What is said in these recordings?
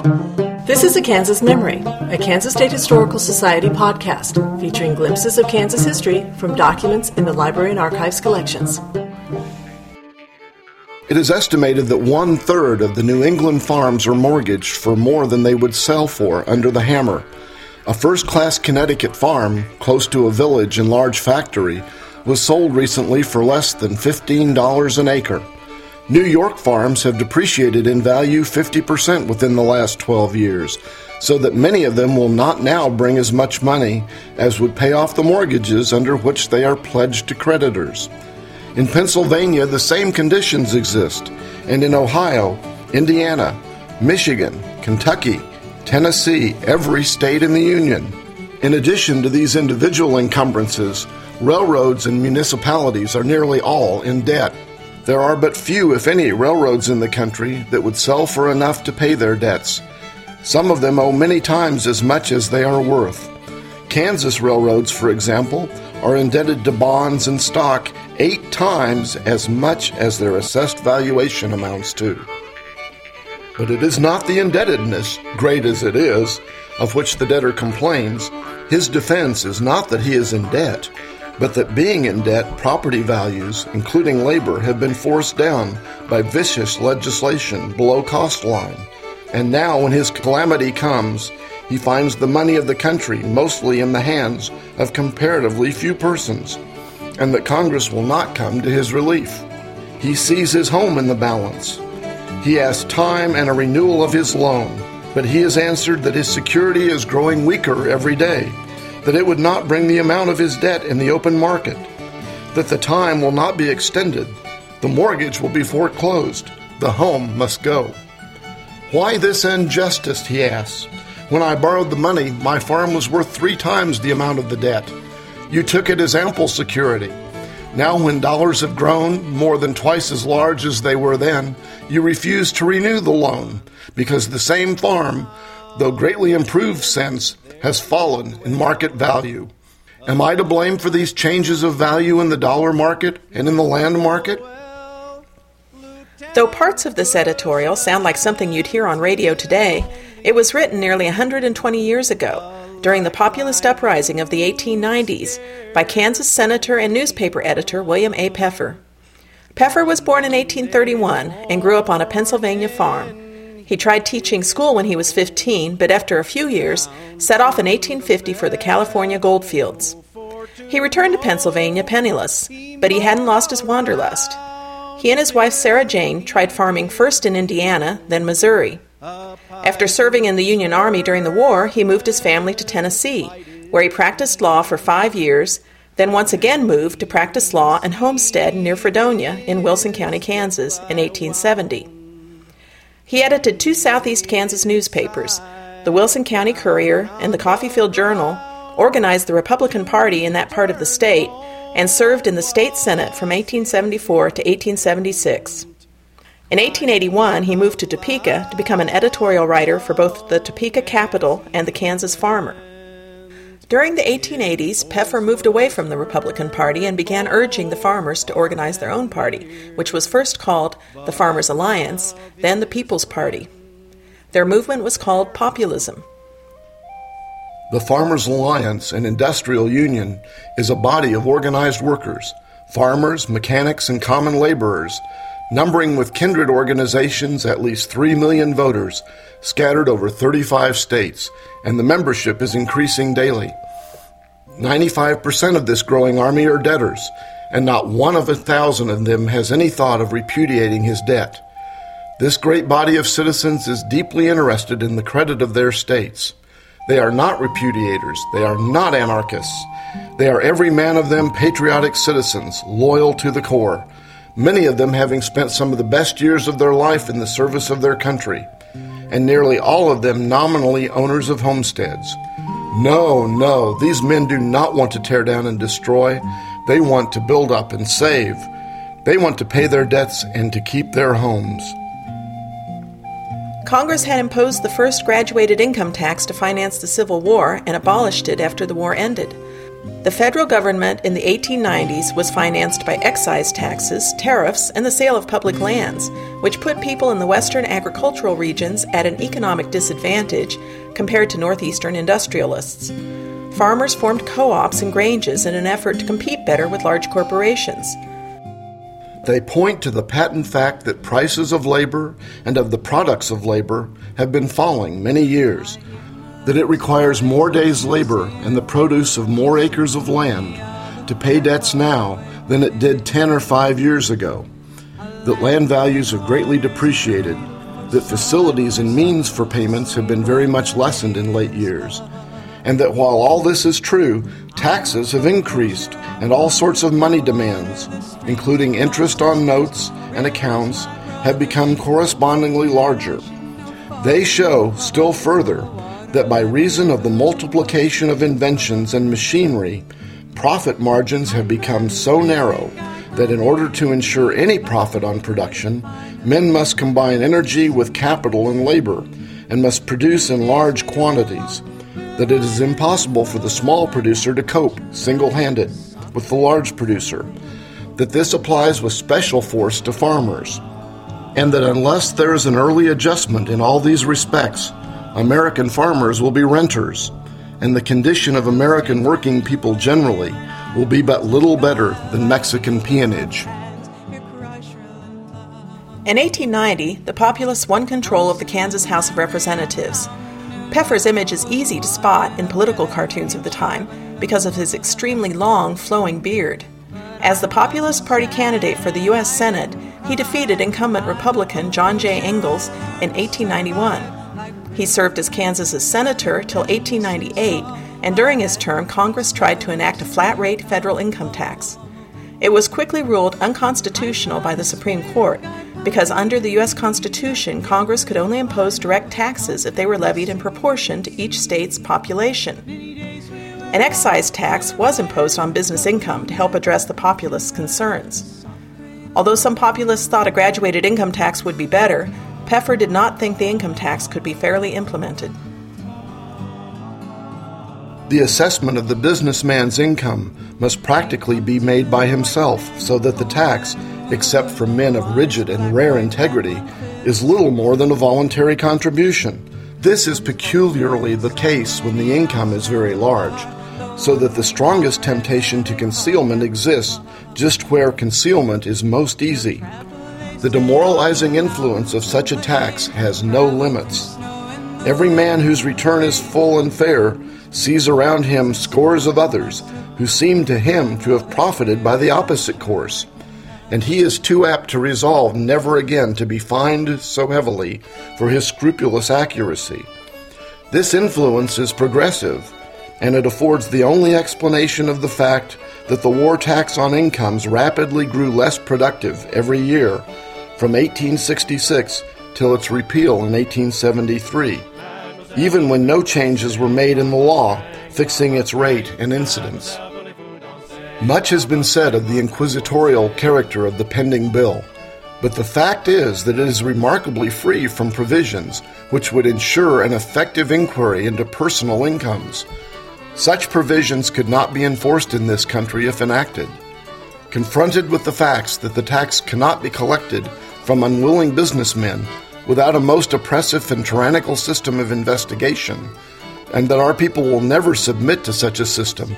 This is a Kansas Memory, a Kansas State Historical Society podcast featuring glimpses of Kansas history from documents in the Library and Archives collections. It is estimated that one third of the New England farms are mortgaged for more than they would sell for under the hammer. A first class Connecticut farm, close to a village and large factory, was sold recently for less than $15 an acre. New York farms have depreciated in value 50% within the last 12 years, so that many of them will not now bring as much money as would pay off the mortgages under which they are pledged to creditors. In Pennsylvania, the same conditions exist, and in Ohio, Indiana, Michigan, Kentucky, Tennessee, every state in the Union. In addition to these individual encumbrances, railroads and municipalities are nearly all in debt. There are but few, if any, railroads in the country that would sell for enough to pay their debts. Some of them owe many times as much as they are worth. Kansas railroads, for example, are indebted to bonds and stock eight times as much as their assessed valuation amounts to. But it is not the indebtedness, great as it is, of which the debtor complains. His defense is not that he is in debt, but that being in debt, property values, including labor, have been forced down by vicious legislation below cost line. And now, when his calamity comes, he finds the money of the country mostly in the hands of comparatively few persons, and that Congress will not come to his relief. He sees his home in the balance. He asks time and a renewal of his loan, but he has answered that his security is growing weaker every day, that it would not bring the amount of his debt in the open market, that the time will not be extended, the mortgage will be foreclosed, the home must go. Why this injustice, he asks. When I borrowed the money, my farm was worth three times the amount of the debt. You took it as ample security. Now, when dollars have grown more than twice as large as they were then, you refuse to renew the loan because the same farm, though greatly improved since, has fallen in market value. Am I to blame for these changes of value in the dollar market and in the land market? Though parts of this editorial sound like something you'd hear on radio today, it was written nearly 120 years ago, during the populist uprising of the 1890s, by Kansas Senator and newspaper editor William A. Peffer. Peffer was born in 1831 and grew up on a Pennsylvania farm. He tried teaching school when he was 15, but after a few years, set off in 1850 for the California goldfields. He returned to Pennsylvania penniless, but he hadn't lost his wanderlust. He and his wife Sarah Jane tried farming first in Indiana, then Missouri. After serving in the Union Army during the war, he moved his family to Tennessee, where he practiced law for five years, then once again moved to practice law and homestead near Fredonia in Wilson County, Kansas, in 1870. He edited two Southeast Kansas newspapers, the Wilson County Courier and the Coffeyville Journal, organized the Republican Party in that part of the state, and served in the state Senate from 1874 to 1876. In 1881, he moved to Topeka to become an editorial writer for both the Topeka Capital and the Kansas Farmer. During the 1880s, Peffer moved away from the Republican Party and began urging the farmers to organize their own party, which was first called the Farmers Alliance, then the People's Party. Their movement was called Populism. The Farmers Alliance, an industrial union, is a body of organized workers, farmers, mechanics, and common laborers numbering with kindred organizations at least 3 million voters scattered over 35 states, and the membership is increasing daily. 95% of this growing army are debtors, and not one of a thousand of them has any thought of repudiating his debt. This great body of citizens is deeply interested in the credit of their states. They are not repudiators, they are not anarchists. They are every man of them patriotic citizens, loyal to the core many of them having spent some of the best years of their life in the service of their country, and nearly all of them nominally owners of homesteads. No, no, these men do not want to tear down and destroy. They want to build up and save. They want to pay their debts and to keep their homes. Congress had imposed the first graduated income tax to finance the Civil War and abolished it after the war ended. The federal government in the 1890s was financed by excise taxes, tariffs, and the sale of public lands, which put people in the western agricultural regions at an economic disadvantage compared to northeastern industrialists. Farmers formed co ops and granges in an effort to compete better with large corporations. They point to the patent fact that prices of labor and of the products of labor have been falling many years that it requires more days' labor and the produce of more acres of land to pay debts now than it did 10 or 5 years ago, that land values have greatly depreciated, that facilities and means for payments have been very much lessened in late years, and that while all this is true, taxes have increased and all sorts of money demands, including interest on notes and accounts, have become correspondingly larger. They show, still further, that by reason of the multiplication of inventions and machinery, profit margins have become so narrow that in order to ensure any profit on production, men must combine energy with capital and labor, and must produce in large quantities, that it is impossible for the small producer to cope single handed with the large producer, that this applies with special force to farmers, and that unless there is an early adjustment in all these respects, American farmers will be renters, and the condition of American working people generally will be but little better than Mexican peonage. In 1890, the populace won control of the Kansas House of Representatives. Peffer's image is easy to spot in political cartoons of the time because of his extremely long, flowing beard. As the Populist Party candidate for the U.S. Senate, he defeated incumbent Republican John J. Ingalls in 1891. He served as Kansas's senator till 1898, and during his term, Congress tried to enact a flat rate federal income tax. It was quickly ruled unconstitutional by the Supreme Court because under the U.S. Constitution, Congress could only impose direct taxes if they were levied in proportion to each state's population. An excise tax was imposed on business income to help address the populist's concerns. Although some populists thought a graduated income tax would be better, Peffer did not think the income tax could be fairly implemented. The assessment of the businessman's income must practically be made by himself so that the tax, except for men of rigid and rare integrity, is little more than a voluntary contribution. This is peculiarly the case when the income is very large, so that the strongest temptation to concealment exists just where concealment is most easy. The demoralizing influence of such a tax has no limits. Every man whose return is full and fair sees around him scores of others who seem to him to have profited by the opposite course, and he is too apt to resolve never again to be fined so heavily for his scrupulous accuracy. This influence is progressive, and it affords the only explanation of the fact that the war tax on incomes rapidly grew less productive every year from 1866 till its repeal in 1873, even when no changes were made in the law fixing its rate and incidence. Much has been said of the inquisitorial character of the pending bill, but the fact is that it is remarkably free from provisions which would ensure an effective inquiry into personal incomes. Such provisions could not be enforced in this country if enacted. Confronted with the facts that the tax cannot be collected from unwilling businessmen without a most oppressive and tyrannical system of investigation, and that our people will never submit to such a system,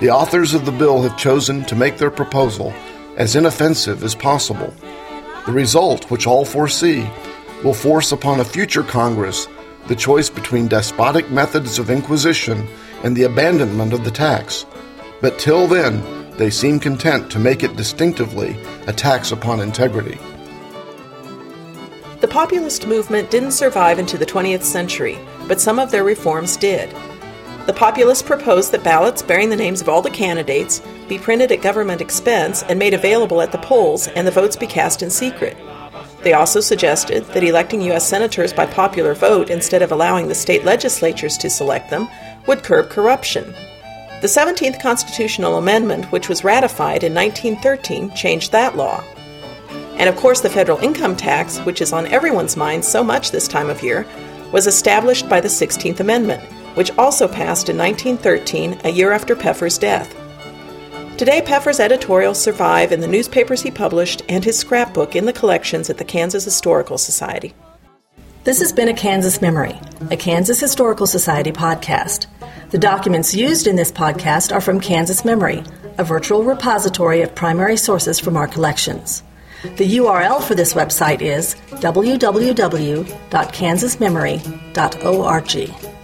the authors of the bill have chosen to make their proposal as inoffensive as possible. The result, which all foresee, will force upon a future Congress the choice between despotic methods of inquisition and the abandonment of the tax. But till then, they seem content to make it distinctively a tax upon integrity. The populist movement didn't survive into the 20th century, but some of their reforms did. The populists proposed that ballots bearing the names of all the candidates be printed at government expense and made available at the polls, and the votes be cast in secret. They also suggested that electing U.S. senators by popular vote instead of allowing the state legislatures to select them would curb corruption. The 17th Constitutional Amendment, which was ratified in 1913, changed that law. And of course, the federal income tax, which is on everyone's mind so much this time of year, was established by the 16th Amendment, which also passed in 1913, a year after Peffer's death. Today, Peffer's editorials survive in the newspapers he published and his scrapbook in the collections at the Kansas Historical Society. This has been a Kansas Memory, a Kansas Historical Society podcast. The documents used in this podcast are from Kansas Memory, a virtual repository of primary sources from our collections. The URL for this website is www.kansasmemory.org.